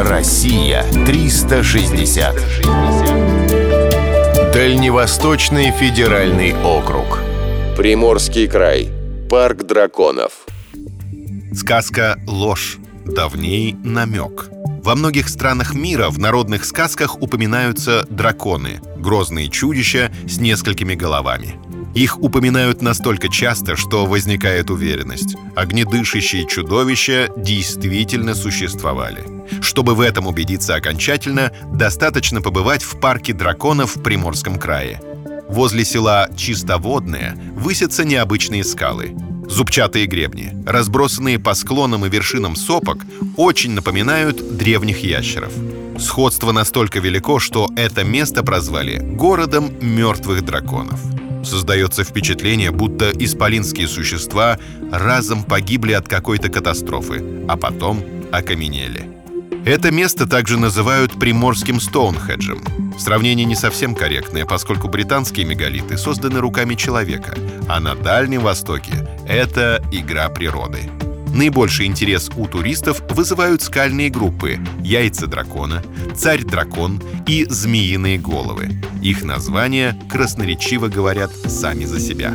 Россия 360. Дальневосточный федеральный округ. Приморский край. Парк драконов. Сказка «Ложь». Давней намек. Во многих странах мира в народных сказках упоминаются драконы, грозные чудища с несколькими головами. Их упоминают настолько часто, что возникает уверенность. Огнедышащие чудовища действительно существовали. Чтобы в этом убедиться окончательно, достаточно побывать в парке драконов в Приморском крае. Возле села Чистоводное высятся необычные скалы. Зубчатые гребни, разбросанные по склонам и вершинам сопок, очень напоминают древних ящеров. Сходство настолько велико, что это место прозвали «городом мертвых драконов». Создается впечатление, будто исполинские существа разом погибли от какой-то катастрофы, а потом окаменели. Это место также называют Приморским Стоунхеджем. Сравнение не совсем корректное, поскольку британские мегалиты созданы руками человека, а на Дальнем Востоке это игра природы. Наибольший интерес у туристов вызывают скальные группы «Яйца дракона», «Царь-дракон» и «Змеиные головы». Их названия красноречиво говорят сами за себя.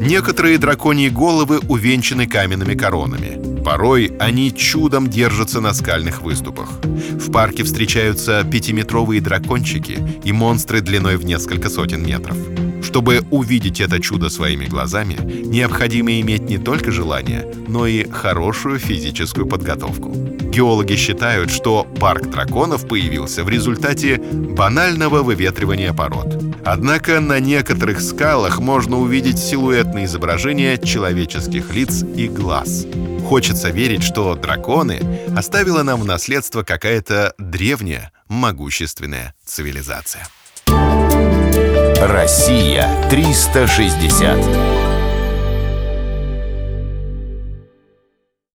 Некоторые драконьи головы увенчаны каменными коронами. Порой они чудом держатся на скальных выступах. В парке встречаются пятиметровые дракончики и монстры длиной в несколько сотен метров. Чтобы увидеть это чудо своими глазами, необходимо иметь не только желание, но и хорошую физическую подготовку. Геологи считают, что парк драконов появился в результате банального выветривания пород. Однако на некоторых скалах можно увидеть силуэтные изображения человеческих лиц и глаз. Хочется верить, что драконы оставила нам в наследство какая-то древняя, могущественная цивилизация. Россия 360.